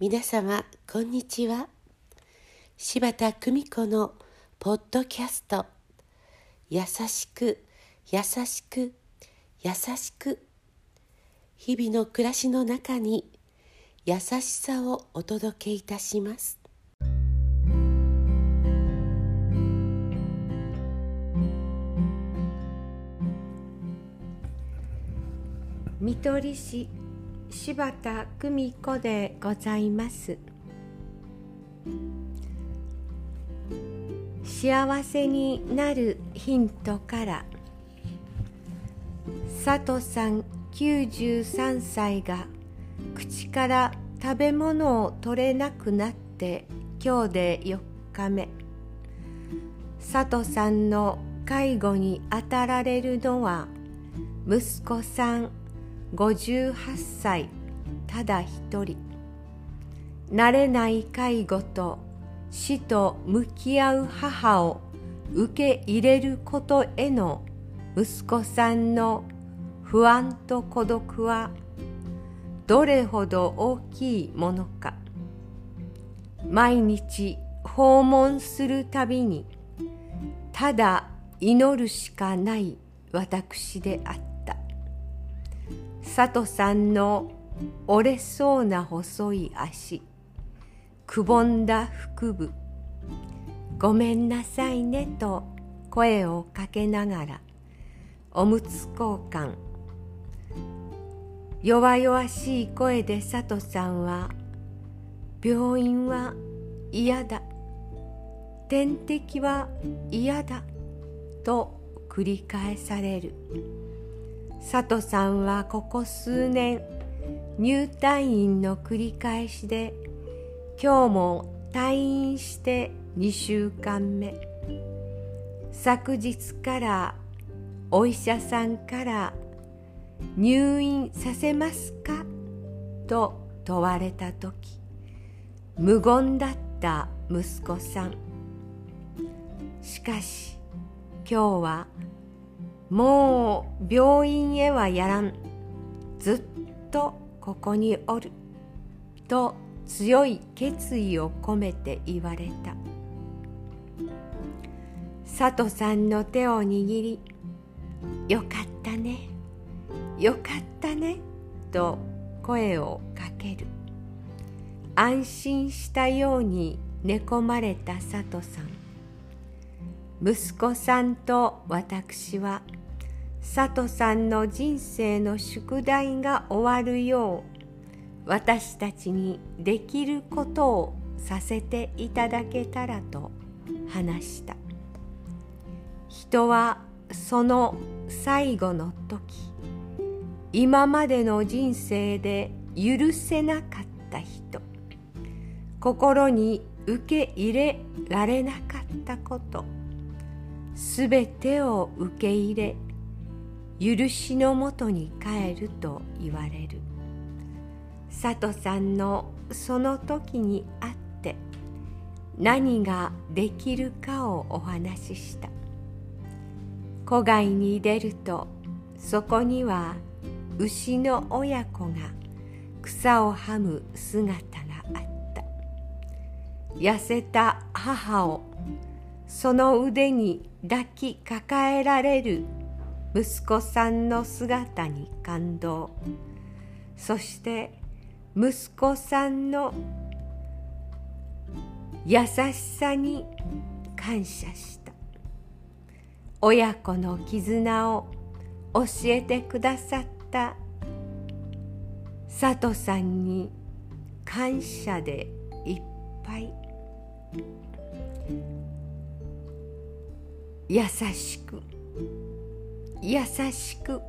皆様こんにちは。柴田久美子のポッドキャスト「優しく優しく優しく」日々の暮らしの中に優しさをお届けいたします。見取り師柴田久美子でございます。幸せになるヒントから佐藤さん93歳が口から食べ物を取れなくなって今日で4日目。佐藤さんの介護に当たられるのは息子さん58歳ただ一人。慣れない介護と死と向き合う母を受け入れることへの息子さんの不安と孤独はどれほど大きいものか。毎日訪問するたびにただ祈るしかない私であった。佐藤さんの折れそうな細い足。くぼんだ腹部。ごめんなさいねと声をかけながらおむつ交換。弱々しい声で佐藤さんは病院は嫌だ。点滴は嫌だ。と繰り返される。佐藤さんはここ数年入退院の繰り返しで今日も退院して2週間目。昨日からお医者さんから入院させますか？と問われた時無言だった息子さん。しかし今日はもう病院へはやらん。ずっとここにおる。と強い決意を込めて言われた。佐藤さんの手を握り「よかったね。よかったね」と声をかける。安心したように寝込まれた佐藤さん。息子さんと私は「佐藤さんの人生の宿題が終わるよう私たちにできることをさせていただけたらと話した。人はその最後の時今までの人生で許せなかった人心に受け入れられなかったことすべてを受け入れ許しのもとに帰ると言われる。佐藤さんのその時にあって何ができるかをお話しした。戸外に出るとそこには牛の親子が草をはむ姿があった。痩せた母をその腕に抱きかかえられる息子さんの姿に感動。そして息子さんの優しさに感謝した。親子の絆を教えてくださった佐藤さんに感謝でいっぱい。優しく。優しく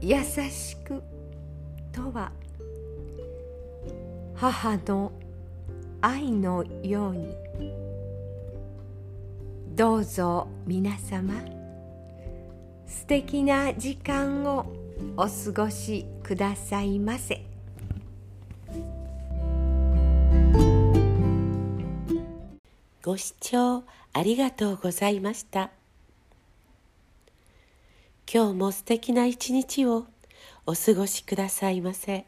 優しくとは母の愛のようにどうぞ皆様素敵な時間をお過ごしくださいませご視聴ありがとうございました。今日も素敵な一日をお過ごしくださいませ。